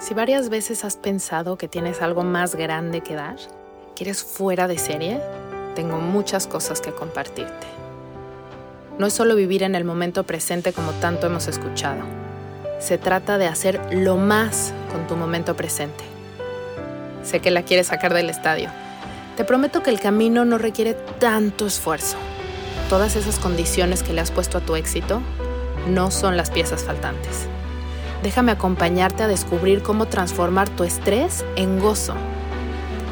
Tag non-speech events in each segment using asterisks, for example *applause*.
Si varias veces has pensado que tienes algo más grande que dar, que eres fuera de serie, tengo muchas cosas que compartirte. No es solo vivir en el momento presente como tanto hemos escuchado. Se trata de hacer lo más con tu momento presente. Sé que la quieres sacar del estadio. Te prometo que el camino no requiere tanto esfuerzo. Todas esas condiciones que le has puesto a tu éxito no son las piezas faltantes. Déjame acompañarte a descubrir cómo transformar tu estrés en gozo.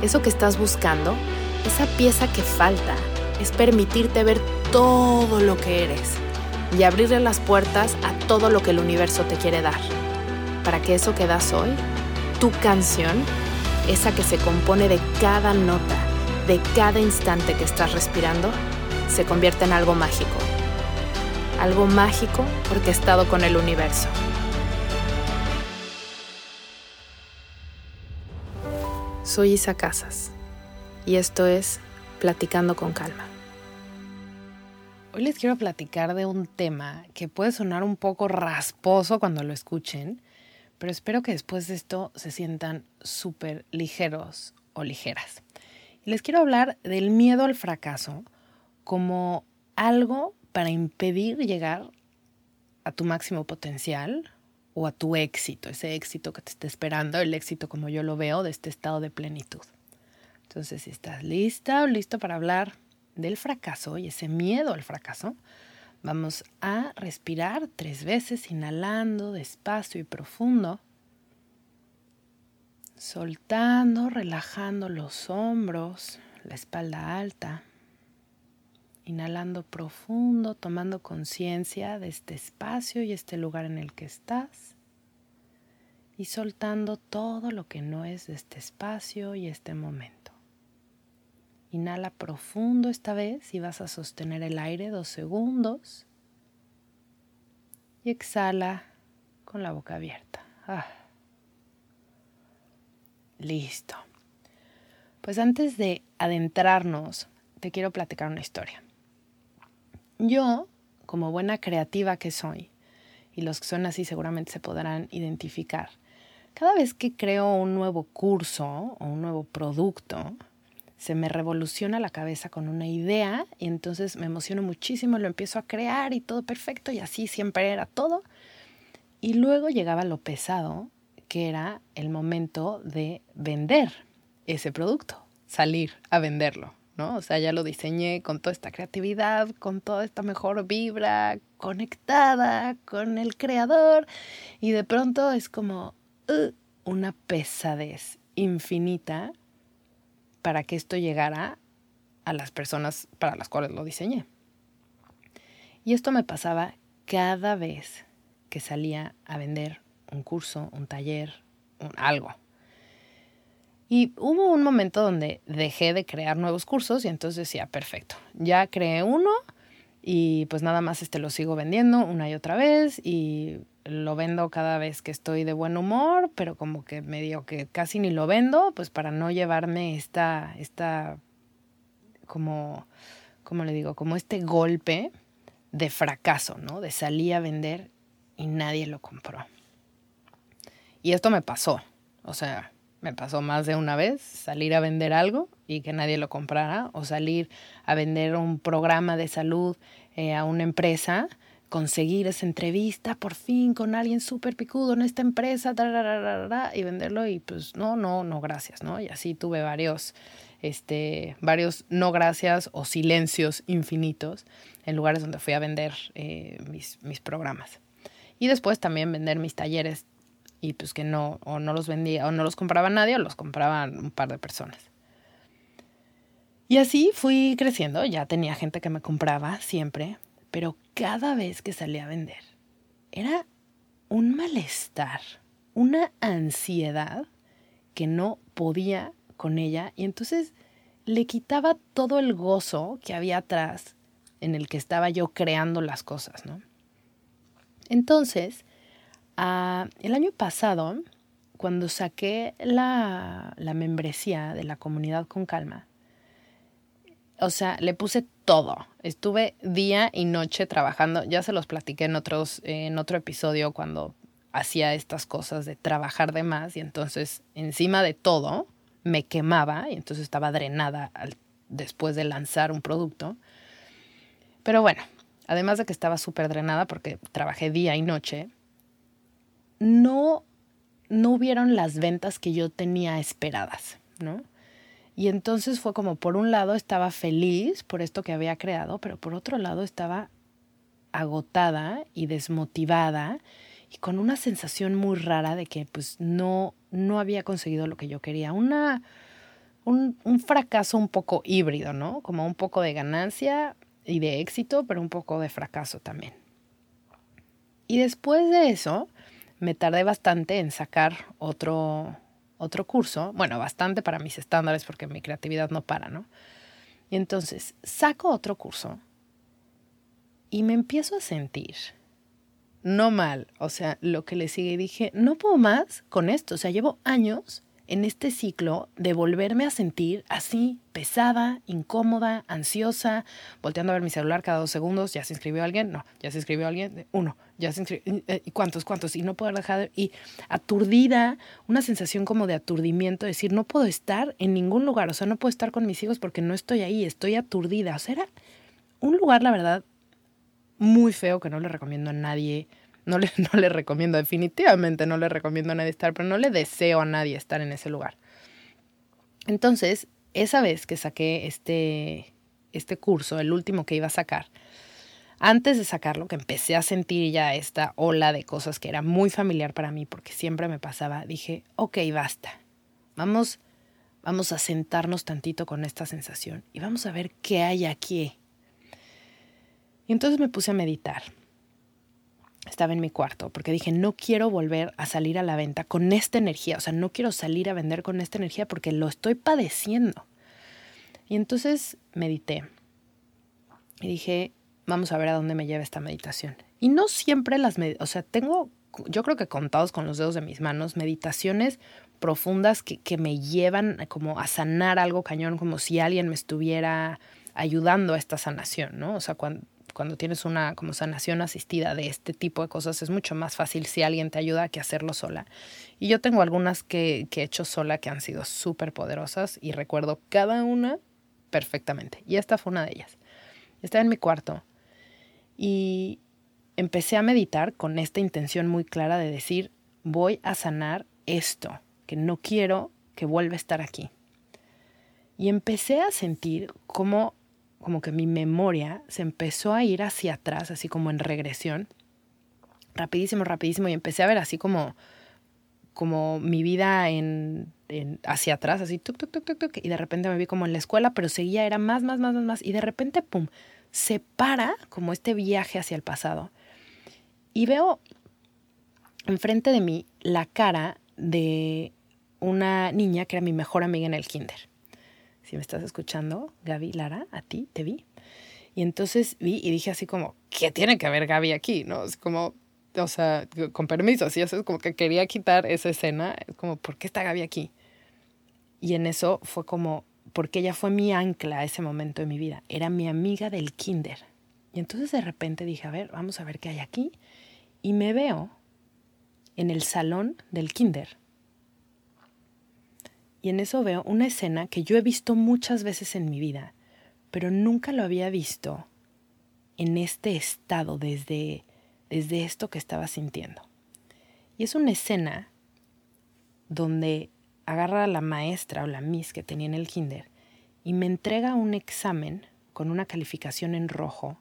Eso que estás buscando, esa pieza que falta, es permitirte ver todo lo que eres y abrirle las puertas a todo lo que el universo te quiere dar. Para que eso que das hoy, tu canción, esa que se compone de cada nota, de cada instante que estás respirando, se convierta en algo mágico. Algo mágico porque he estado con el universo. Soy Isa Casas y esto es Platicando con Calma. Hoy les quiero platicar de un tema que puede sonar un poco rasposo cuando lo escuchen, pero espero que después de esto se sientan súper ligeros o ligeras. les quiero hablar del miedo al fracaso como algo para impedir llegar a tu máximo potencial o a tu éxito, ese éxito que te está esperando, el éxito como yo lo veo de este estado de plenitud. Entonces, si estás lista o listo para hablar del fracaso y ese miedo al fracaso, vamos a respirar tres veces, inhalando despacio y profundo, soltando, relajando los hombros, la espalda alta, inhalando profundo, tomando conciencia de este espacio y este lugar en el que estás y soltando todo lo que no es de este espacio y este momento. Inhala profundo esta vez y vas a sostener el aire dos segundos. Y exhala con la boca abierta. Ah. Listo. Pues antes de adentrarnos, te quiero platicar una historia. Yo, como buena creativa que soy, y los que son así seguramente se podrán identificar, cada vez que creo un nuevo curso o un nuevo producto, se me revoluciona la cabeza con una idea y entonces me emociono muchísimo, lo empiezo a crear y todo perfecto y así siempre era todo. Y luego llegaba lo pesado, que era el momento de vender ese producto, salir a venderlo, ¿no? O sea, ya lo diseñé con toda esta creatividad, con toda esta mejor vibra, conectada con el creador y de pronto es como uh, una pesadez infinita para que esto llegara a las personas para las cuales lo diseñé. Y esto me pasaba cada vez que salía a vender un curso, un taller, un algo. Y hubo un momento donde dejé de crear nuevos cursos y entonces decía, perfecto, ya creé uno y pues nada más este lo sigo vendiendo una y otra vez y lo vendo cada vez que estoy de buen humor, pero como que medio que casi ni lo vendo, pues para no llevarme esta, esta, como, como le digo, como este golpe de fracaso, ¿no? De salir a vender y nadie lo compró. Y esto me pasó, o sea, me pasó más de una vez salir a vender algo y que nadie lo comprara, o salir a vender un programa de salud eh, a una empresa conseguir esa entrevista por fin con alguien súper picudo en esta empresa y venderlo y pues no, no, no, gracias, ¿no? Y así tuve varios, este, varios no gracias o silencios infinitos en lugares donde fui a vender eh, mis, mis programas. Y después también vender mis talleres y pues que no, o no los vendía, o no los compraba nadie, o los compraban un par de personas. Y así fui creciendo, ya tenía gente que me compraba siempre, pero cada vez que salía a vender era un malestar, una ansiedad que no podía con ella y entonces le quitaba todo el gozo que había atrás en el que estaba yo creando las cosas, ¿no? Entonces, ah, el año pasado, cuando saqué la, la membresía de la comunidad con calma, o sea, le puse todo. Estuve día y noche trabajando. Ya se los platiqué en, otros, en otro episodio cuando hacía estas cosas de trabajar de más y entonces encima de todo me quemaba y entonces estaba drenada después de lanzar un producto. Pero bueno, además de que estaba súper drenada porque trabajé día y noche, no, no hubieron las ventas que yo tenía esperadas, ¿no? Y entonces fue como, por un lado estaba feliz por esto que había creado, pero por otro lado estaba agotada y desmotivada y con una sensación muy rara de que pues no, no había conseguido lo que yo quería. Una, un, un fracaso un poco híbrido, ¿no? Como un poco de ganancia y de éxito, pero un poco de fracaso también. Y después de eso, me tardé bastante en sacar otro, otro curso. Bueno, bastante para mis estándares porque mi creatividad no para, ¿no? Y entonces saco otro curso y me empiezo a sentir no mal, o sea, lo que le sigue, dije, no puedo más con esto, o sea, llevo años en este ciclo de volverme a sentir así, pesada, incómoda, ansiosa, volteando a ver mi celular cada dos segundos, ya se inscribió alguien, no, ya se inscribió alguien, uno, ya se inscribió, eh, ¿y cuántos, cuántos? Y no puedo dejar, y aturdida, una sensación como de aturdimiento, decir, no puedo estar en ningún lugar, o sea, no puedo estar con mis hijos porque no estoy ahí, estoy aturdida, o sea, era un lugar, la verdad, muy feo que no le recomiendo a nadie. No le, *laughs* no recomiendo, definitivamente no le recomiendo a nadie estar, pero no le deseo a nadie estar en ese lugar. Entonces, esa vez que saqué este, este curso, el último que iba a sacar, antes de sacarlo, que empecé a sentir ya esta ola de cosas que era muy familiar para mí, porque siempre me pasaba, dije, ok, basta. Vamos, vamos a sentarnos tantito con esta sensación y vamos a ver qué hay aquí y entonces me puse a meditar. Estaba en mi cuarto porque dije, no quiero volver a salir a la venta con esta energía, o sea, no quiero salir a vender con esta energía porque lo estoy padeciendo. Y entonces medité y dije, vamos a ver a dónde me lleva esta meditación. Y no siempre las, o sea, tengo, yo creo que contados con los dedos de mis manos, meditaciones profundas que, que me llevan como a sanar algo cañón, como si alguien me estuviera ayudando a esta sanación, ¿no? O sea, cuando, cuando tienes una como sanación asistida de este tipo de cosas es mucho más fácil si alguien te ayuda que hacerlo sola. Y yo tengo algunas que, que he hecho sola que han sido súper poderosas y recuerdo cada una perfectamente. Y esta fue una de ellas. Estaba en mi cuarto y empecé a meditar con esta intención muy clara de decir, voy a sanar esto, que no quiero que vuelva a estar aquí. Y empecé a sentir cómo como que mi memoria se empezó a ir hacia atrás, así como en regresión, rapidísimo, rapidísimo, y empecé a ver así como, como mi vida en, hacia atrás, así, tuk, tuk, tuk, tuk, y de repente me vi como en la escuela, pero seguía, era más, más, más, más, más, y de repente, pum, se para como este viaje hacia el pasado. Y veo enfrente de mí la cara de una niña que era mi mejor amiga en el kinder si me estás escuchando, Gaby, Lara, a ti, te vi. Y entonces vi y dije así como, ¿qué tiene que ver Gaby aquí? ¿No? Es como, o sea, con permiso, así es como que quería quitar esa escena, como, ¿por qué está Gaby aquí? Y en eso fue como, porque ella fue mi ancla a ese momento de mi vida, era mi amiga del kinder. Y entonces de repente dije, a ver, vamos a ver qué hay aquí. Y me veo en el salón del kinder y en eso veo una escena que yo he visto muchas veces en mi vida, pero nunca lo había visto en este estado desde, desde esto que estaba sintiendo. Y es una escena donde agarra a la maestra o la miss que tenía en el kinder y me entrega un examen con una calificación en rojo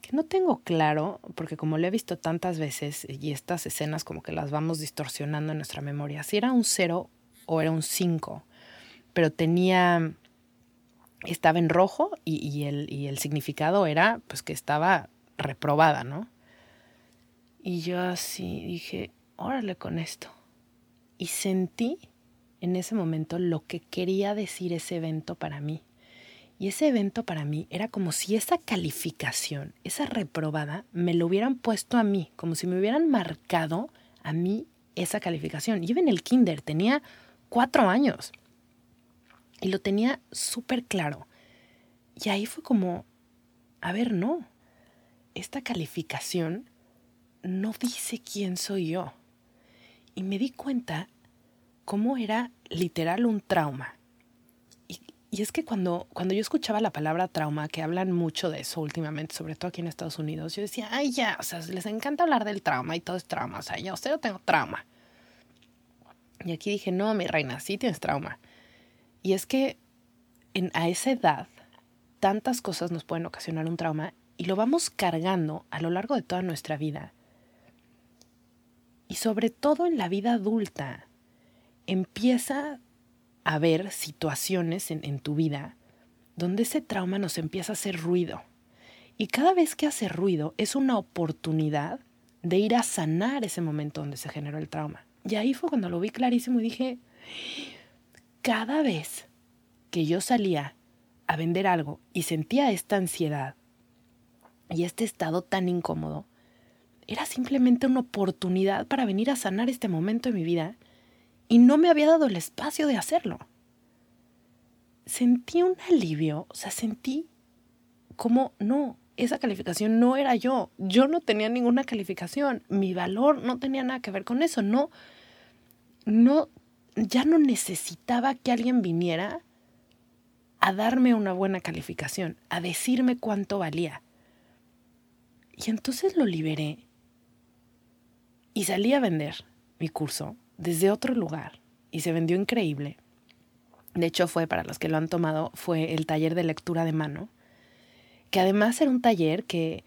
que no tengo claro, porque como lo he visto tantas veces y estas escenas como que las vamos distorsionando en nuestra memoria, si era un cero o era un 5, pero tenía, estaba en rojo y, el, y el significado era pues que estaba reprobada, ¿no? Y yo así dije, órale con esto. Y sentí en ese momento lo que quería decir ese evento para mí. Y ese evento para mí era como si esa calificación, esa reprobada, me lo hubieran puesto a mí, como si me hubieran marcado a mí esa calificación. Yo en el kinder tenía cuatro años. Y lo tenía súper claro. Y ahí fue como, a ver, no, esta calificación no dice quién soy yo. y me di cuenta cómo era literal un trauma. Y, es que cuando, cuando yo escuchaba la palabra trauma, que hablan mucho de eso últimamente, sobre todo aquí en Estados Unidos, yo decía, ay ya, o sea, les encanta hablar del trauma y todo es trauma, o sea, yo, usted no tengo trauma. Y aquí dije, no, mi reina, sí tienes trauma. Y es que en, a esa edad, tantas cosas nos pueden ocasionar un trauma y lo vamos cargando a lo largo de toda nuestra vida. Y sobre todo en la vida adulta, empieza a haber situaciones en, en tu vida donde ese trauma nos empieza a hacer ruido. Y cada vez que hace ruido es una oportunidad de ir a sanar ese momento donde se generó el trauma. Y ahí fue cuando lo vi clarísimo y dije, cada vez que yo salía a vender algo y sentía esta ansiedad y este estado tan incómodo, era simplemente una oportunidad para venir a sanar este momento de mi vida y no me había dado el espacio de hacerlo. Sentí un alivio, o sea, sentí como, no, esa calificación no era yo, yo no tenía ninguna calificación, mi valor no tenía nada que ver con eso, no, no, ya no necesitaba que alguien viniera a darme una buena calificación, a decirme cuánto valía. Y entonces lo liberé. Y salí a vender mi curso desde otro lugar y se vendió increíble. De hecho fue, para los que lo han tomado, fue el taller de lectura de mano, que además era un taller que,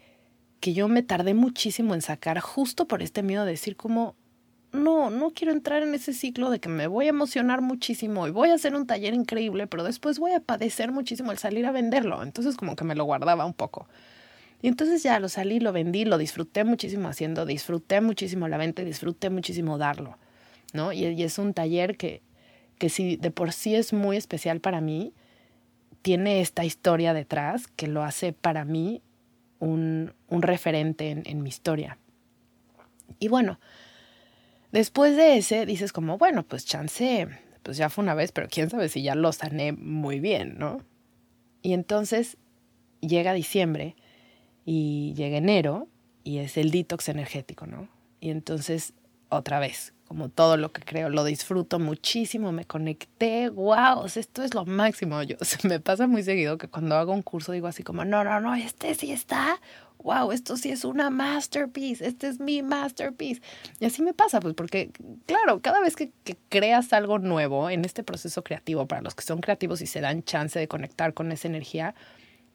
que yo me tardé muchísimo en sacar justo por este miedo de decir como, no, no quiero entrar en ese ciclo de que me voy a emocionar muchísimo y voy a hacer un taller increíble, pero después voy a padecer muchísimo al salir a venderlo. Entonces como que me lo guardaba un poco. Y entonces ya lo salí, lo vendí, lo disfruté muchísimo haciendo, disfruté muchísimo la venta y disfruté muchísimo darlo, ¿no? Y, es un taller que, que si de por sí es muy especial para mí, tiene esta historia detrás que lo hace para mí un, un referente en, en mi historia. Y bueno, Después de ese dices como, bueno, pues chance, pues ya fue una vez, pero quién sabe si ya lo sané muy bien, ¿no? Y entonces llega diciembre y llega enero y es el detox energético, ¿no? Y entonces otra vez, como todo lo que creo, lo disfruto muchísimo, me conecté, wow, esto es lo máximo. Yo, *laughs* se me pasa muy seguido que cuando hago un curso digo así como, no, no, no, este sí está wow, esto sí es una masterpiece, este es mi masterpiece. Y así me pasa, pues porque, claro, cada vez que, creas algo nuevo en este proceso creativo, para los que son creativos y se dan chance de conectar con esa energía,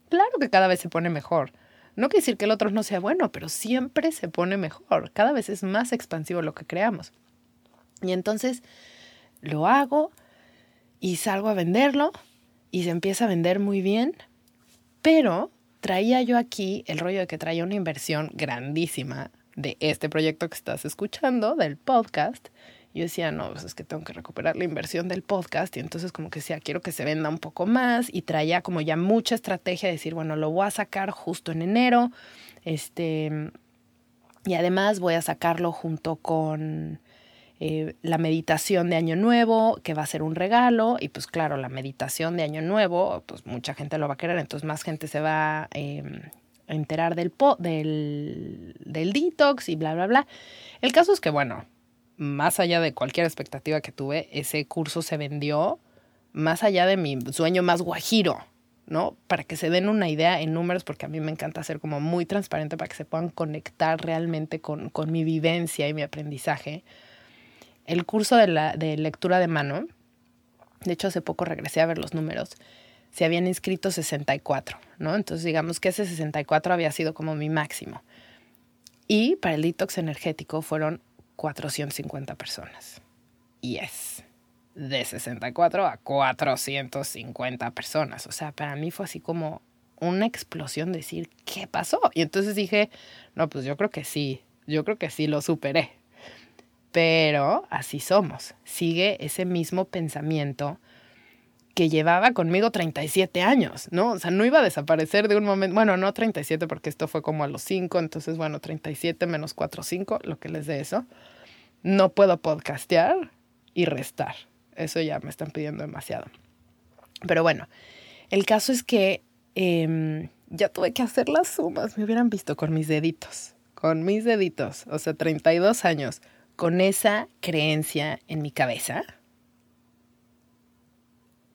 claro que cada vez se pone mejor. No quiere decir que el otro no sea bueno, pero siempre se pone mejor. Cada vez es más expansivo lo que creamos. Y entonces lo hago y salgo a venderlo y se empieza a vender muy bien, pero traía yo aquí el rollo de que traía una inversión grandísima de este proyecto que estás escuchando, del podcast. Yo decía, no, pues es que tengo que recuperar la inversión del podcast y entonces como que decía, quiero que se venda un poco más y traía como ya mucha estrategia de decir, bueno, lo voy a sacar justo en enero, este, y además voy a sacarlo junto con eh, la meditación de Año Nuevo, que va a ser un regalo, y pues claro, la meditación de Año Nuevo, pues mucha gente lo va a querer, entonces más gente se va em, a enterar del, del, del detox y bla, bla, bla. El caso es que, bueno, más allá de cualquier expectativa que tuve, ese curso se vendió más allá de mi sueño más guajiro, ¿no? Para que se den una idea en números, porque a mí me encanta ser como muy transparente para que se puedan conectar realmente con, con mi vivencia y mi aprendizaje el curso de, la, de lectura de mano, de hecho hace poco regresé a ver los números, se habían inscrito 64, ¿no? Entonces digamos que ese 64 había sido como mi máximo. Y para el detox energético fueron 450 personas. Y es de 64 a 450 personas. O sea, para mí fue así como una explosión decir, ¿qué pasó? Y entonces dije, no, pues yo creo que sí, yo creo que sí lo superé, pero así somos. Sigue ese mismo pensamiento que llevaba conmigo 37 años, ¿no? O sea, no iba a desaparecer de un momento, bueno, no 37 porque esto fue como a los 5, entonces bueno, 37 menos 4, 5, lo que les dé eso. No puedo podcastear y restar. Eso ya me están pidiendo demasiado. Pero bueno, el caso es que em, ya tuve que hacer las sumas, me hubieran visto con mis deditos, con mis deditos, o sea, 32 años, con esa creencia en mi cabeza,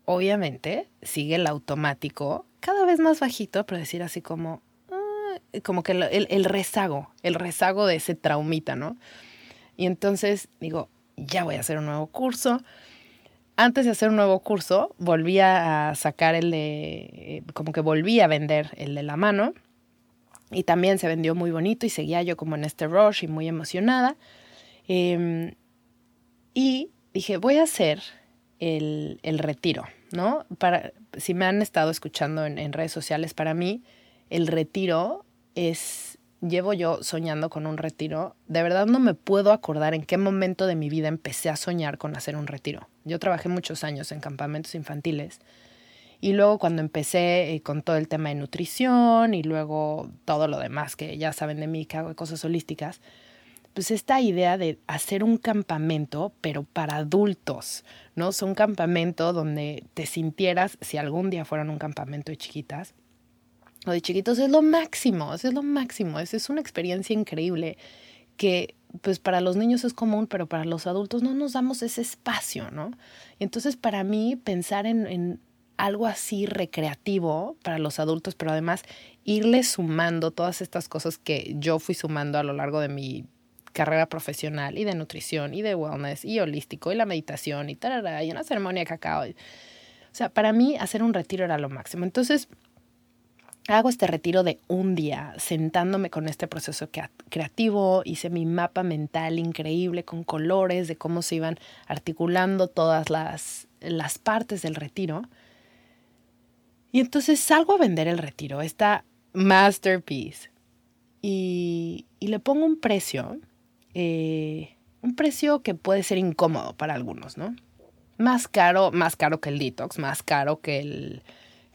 obviamente sigue el automático, cada vez más bajito, pero decir así como, ah", como que el, el, rezago, el rezago de ese traumita, ¿no? Y entonces digo, ya voy a hacer un nuevo curso. Antes de hacer un nuevo curso, volví a sacar el de, eh, como que volví a vender el de la mano. Y también se vendió muy bonito y seguía yo como en este rush y muy emocionada. Em, y dije, voy a hacer el, el retiro. ¿no? Para, si me han estado escuchando en, redes sociales, para mí el retiro es, llevo yo soñando con un retiro. De verdad no me puedo acordar en qué momento de mi vida empecé a soñar con hacer un retiro. Yo trabajé muchos años en campamentos infantiles y luego cuando empecé eh, con todo el tema de nutrición y luego todo lo demás que ya saben de mí, que hago cosas holísticas, pues esta idea de hacer un campamento, pero para adultos, ¿no? Es un campamento donde te sintieras, si algún día fueran un campamento de chiquitas o de chiquitos, es lo máximo, es lo máximo, es, es una experiencia increíble que pues para los niños es común, pero para los adultos no nos damos ese espacio, ¿no? Entonces para mí pensar en, en algo así recreativo para los adultos, pero además irle sumando todas estas cosas que yo fui sumando a lo largo de mi carrera profesional y de nutrición y de wellness y holístico y la meditación y tarara, y una ceremonia de cacao. O sea, para mí hacer un retiro era lo máximo. Entonces, hago este retiro de un día, sentándome con este proceso creativo, hice mi mapa mental increíble con colores de cómo se iban articulando todas las, las partes del retiro. Y entonces salgo a vender el retiro, esta masterpiece, y, y le pongo un precio eh, un precio que puede ser incómodo para algunos, ¿no? Más caro, más caro que el detox, más caro que el,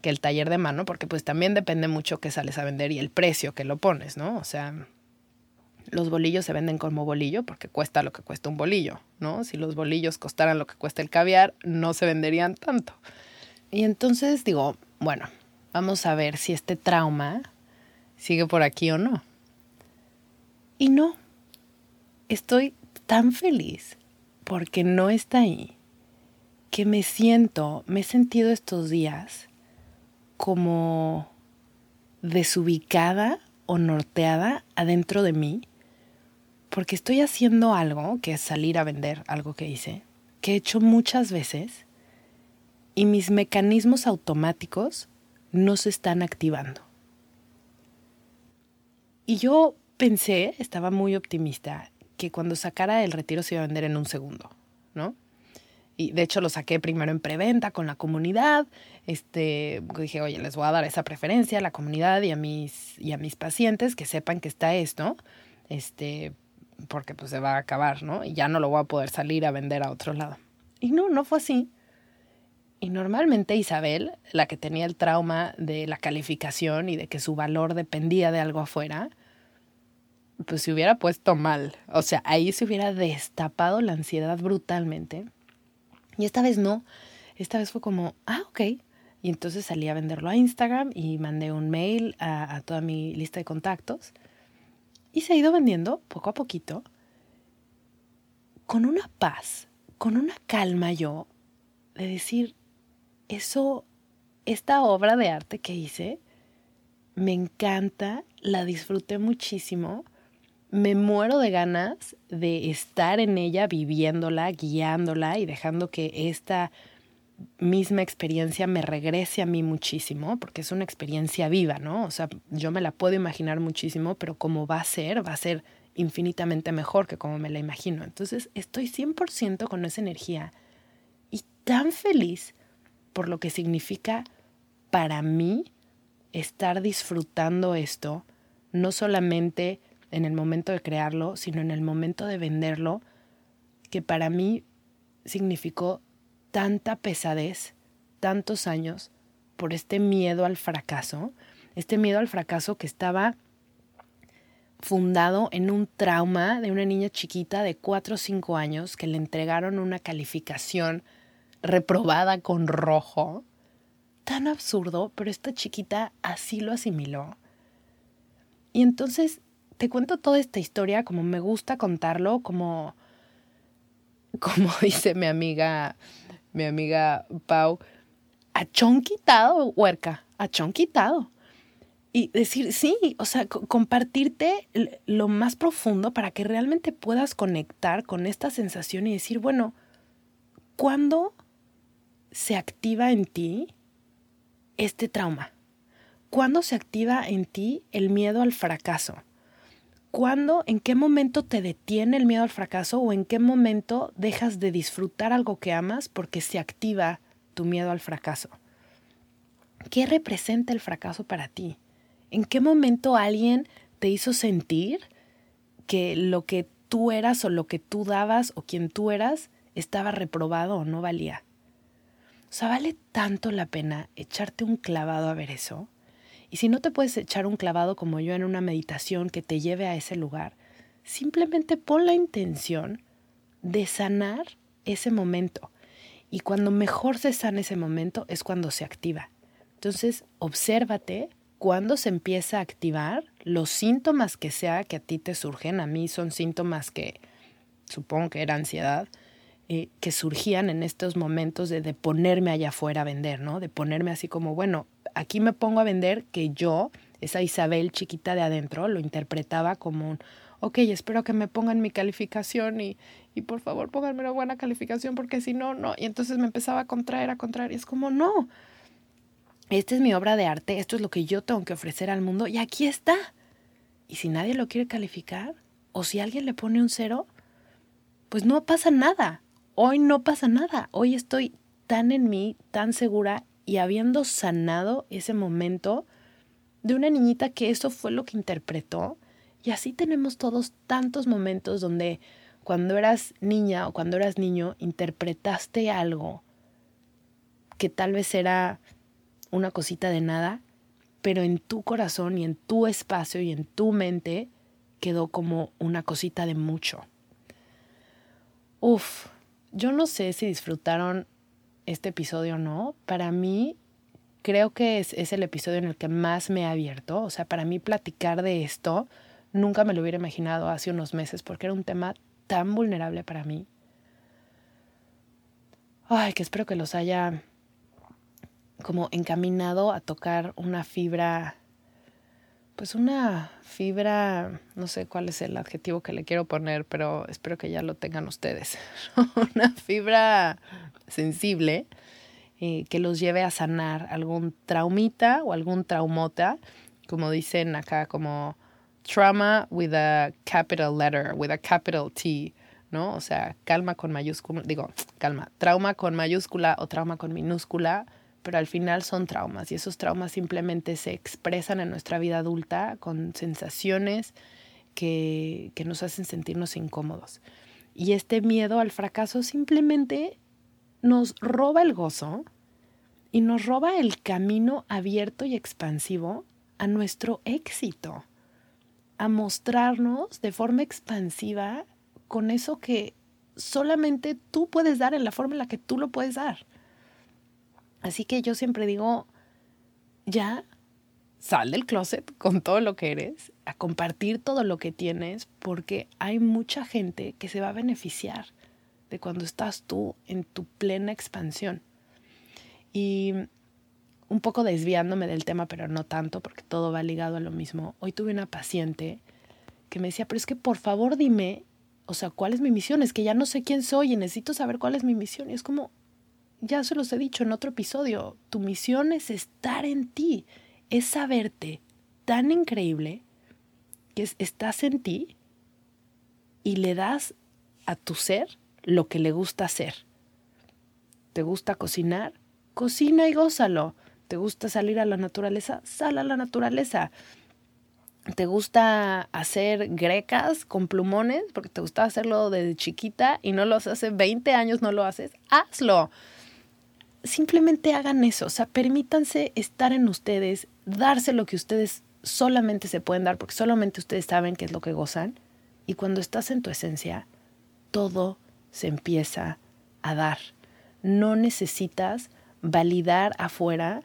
que el taller de mano, porque pues también depende mucho qué sales a vender y el precio que lo pones, ¿no? O sea, los bolillos se venden como bolillo porque cuesta lo que cuesta un bolillo, ¿no? Si los bolillos costaran lo que cuesta el caviar, no se venderían tanto. Y entonces digo, bueno, vamos a ver si este trauma sigue por aquí o no. Y no, estoy tan feliz porque no está ahí, que me siento, me he sentido estos días como desubicada o norteada adentro de mí, porque estoy haciendo algo, que es salir a vender algo que hice, que he hecho muchas veces, y mis mecanismos automáticos no se están activando. Y yo pensé, estaba muy optimista, que cuando sacara el retiro se iba a vender en un segundo, ¿no? Y de hecho lo saqué primero en preventa con la comunidad. Este, dije, oye, les voy a dar esa preferencia a la comunidad y a mis, y a mis pacientes que sepan que está esto, este, porque pues se va a acabar, ¿no? Y ya no lo voy a poder salir a vender a otro lado. Y no, no fue así. Y normalmente Isabel, la que tenía el trauma de la calificación y de que su valor dependía de algo afuera, pues se hubiera puesto mal. O sea, ahí se hubiera destapado la ansiedad brutalmente. Y esta vez no. Esta vez fue como, ah, ok. Y entonces salí a venderlo a Instagram y mandé un mail a, a toda mi lista de contactos. Y se ha ido vendiendo poco a poquito. Con una paz, con una calma yo, de decir, eso, esta obra de arte que hice, me encanta, la disfruté muchísimo me muero de ganas de estar en ella, viviéndola, guiándola y dejando que esta misma experiencia me regrese a mí muchísimo, porque es una experiencia viva, ¿no? O sea, yo me la puedo imaginar muchísimo, pero como va a ser, va a ser infinitamente mejor que como me la imagino. Entonces, estoy 100% con esa energía y tan feliz por lo que significa para mí estar disfrutando esto, no solamente en el momento de crearlo, sino en el momento de venderlo, que para mí significó tanta pesadez, tantos años, por este miedo al fracaso, este miedo al fracaso que estaba fundado en un trauma de una niña chiquita de 4 o 5 años que le entregaron una calificación reprobada con rojo. Tan absurdo, pero esta chiquita así lo asimiló. Y entonces te cuento toda esta historia como me gusta contarlo, como *laughs* como dice mi amiga, mi amiga Pau, a chon quitado, huerca, a chon quitado. Y decir, sí, o sea, compartirte lo más profundo para que realmente puedas conectar con esta sensación y decir, bueno, ¿cuándo se activa en ti este trauma? ¿Cuándo se activa en ti el miedo al fracaso? ¿Cuándo, en qué momento te detiene el miedo al fracaso o en qué momento dejas de disfrutar algo que amas porque se activa tu miedo al fracaso? ¿Qué representa el fracaso para ti? ¿En qué momento alguien te hizo sentir que lo que tú eras o lo que tú dabas o quien tú eras estaba reprobado o no valía? O sea, vale tanto la pena echarte un clavado a ver eso. Y si no te puedes echar un clavado como yo en una meditación que te lleve a ese lugar, simplemente pon la intención de sanar ese momento. Y cuando mejor se sana ese momento es cuando se activa. Entonces, obsérvate cuando se empieza a activar los síntomas que sea que a ti te surgen. A mí son síntomas que supongo que era ansiedad, eh, que surgían en estos momentos de, de ponerme allá afuera a vender, ¿no? De ponerme así como, bueno, aquí me pongo a vender que yo, esa Isabel chiquita de adentro, lo interpretaba como un, ok, espero que me pongan mi calificación y, y por favor pónganme una buena calificación porque si no, no. Y entonces me empezaba a contraer, a contraer y es como, no, esta es mi obra de arte, esto es lo que yo tengo que ofrecer al mundo y aquí está. Y si nadie lo quiere calificar o si alguien le pone un cero, pues no pasa nada. Hoy no pasa nada. Hoy estoy tan en mí, tan segura y habiendo sanado ese momento de una niñita que eso fue lo que interpretó. Y así tenemos todos tantos momentos donde cuando eras niña o cuando eras niño interpretaste algo que tal vez era una cosita de nada, pero en tu corazón y en tu espacio y en tu mente quedó como una cosita de mucho. Uf, yo no sé si disfrutaron este episodio no, para mí creo que es, es, el episodio en el que más me ha abierto. O sea, para mí platicar de esto nunca me lo hubiera imaginado hace unos meses porque era un tema tan vulnerable para mí. Ay, que espero que los haya como encaminado a tocar una fibra, pues una fibra, no sé cuál es el adjetivo que le quiero poner, pero espero que ya lo tengan ustedes. *laughs* una fibra sensible eh, que los lleve a sanar algún traumita o algún traumota, como dicen acá, como trauma with a capital letter, with a capital T, ¿no? O sea, calma con mayúscula, digo, calma, trauma con mayúscula o trauma con minúscula, pero al final son traumas y esos traumas simplemente se expresan en nuestra vida adulta con sensaciones que, que nos hacen sentirnos incómodos. Y este miedo al fracaso simplemente nos roba el gozo y nos roba el camino abierto y expansivo a nuestro éxito, a mostrarnos de forma expansiva con eso que solamente tú puedes dar en la forma en la que tú lo puedes dar. Así que yo siempre digo, ya sal del closet con todo lo que eres, a compartir todo lo que tienes, porque hay mucha gente que se va a beneficiar de cuando estás tú en tu plena expansión. Y un poco desviándome del tema, pero no tanto, porque todo va ligado a lo mismo. Hoy tuve una paciente que me decía, pero es que por favor dime, o sea, ¿cuál es mi misión? Es que ya no sé quién soy y necesito saber cuál es mi misión. Y es como, ya se los he dicho en otro episodio, tu misión es estar en ti, es saberte tan increíble que estás en ti y le das a tu ser lo que le gusta hacer. ¿Te gusta cocinar? Cocina y gózalo. ¿Te gusta salir a la naturaleza? Sal a la naturaleza. ¿Te gusta hacer grecas con plumones? Porque te gusta hacerlo desde chiquita y no lo haces hace 20 años, no lo haces. Hazlo simplemente hagan eso, o sea, permítanse estar en ustedes, darse lo que ustedes solamente se pueden dar, porque solamente ustedes saben qué es lo que gozan. Y cuando estás en tu esencia, todo se empieza a dar. No necesitas validar afuera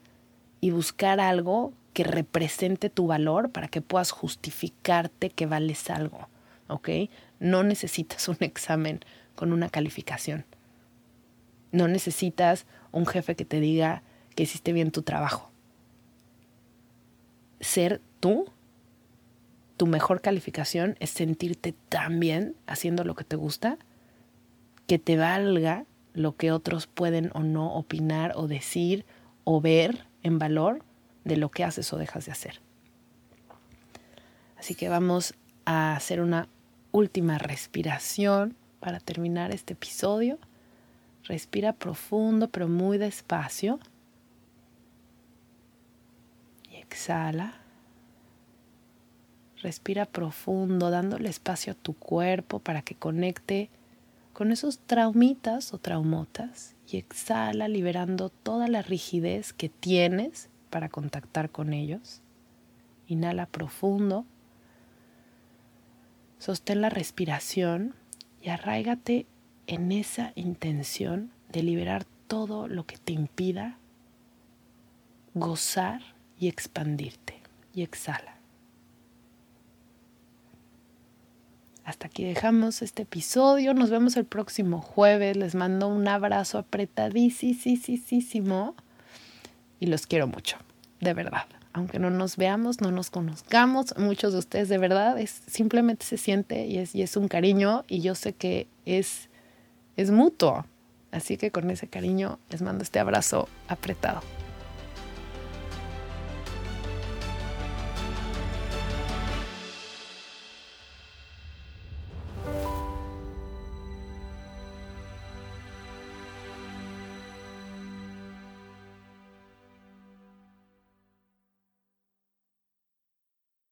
y buscar algo que represente tu valor para que puedas justificarte que vales algo, ¿ok? No necesitas un *laughs* examen con una calificación. No necesitas un jefe que te diga que hiciste bien tu trabajo. Ser tú, tu mejor calificación es sentirte tan bien haciendo lo que te gusta que te valga lo que otros pueden o no opinar o decir o ver en valor de lo que haces o dejas de hacer. Así que vamos a hacer una última respiración para terminar este episodio. Respira profundo pero muy despacio. Y exhala. Respira profundo, dándole espacio a tu cuerpo para que conecte con esos traumitas o traumotas y exhala liberando toda la rigidez que tienes para contactar con ellos. Inhala profundo. Sostén la respiración y arraigate en esa intención de liberar todo lo que te impida gozar y expandirte. Y exhala. Hasta aquí dejamos este episodio. Nos vemos el próximo jueves. Les mando un abrazo apretadísimo y los quiero mucho, de verdad. Aunque no nos veamos, no nos conozcamos, muchos de ustedes de verdad es simplemente se siente y es, y es un cariño y yo sé que es, es mutuo. Así que con ese cariño les mando este abrazo apretado.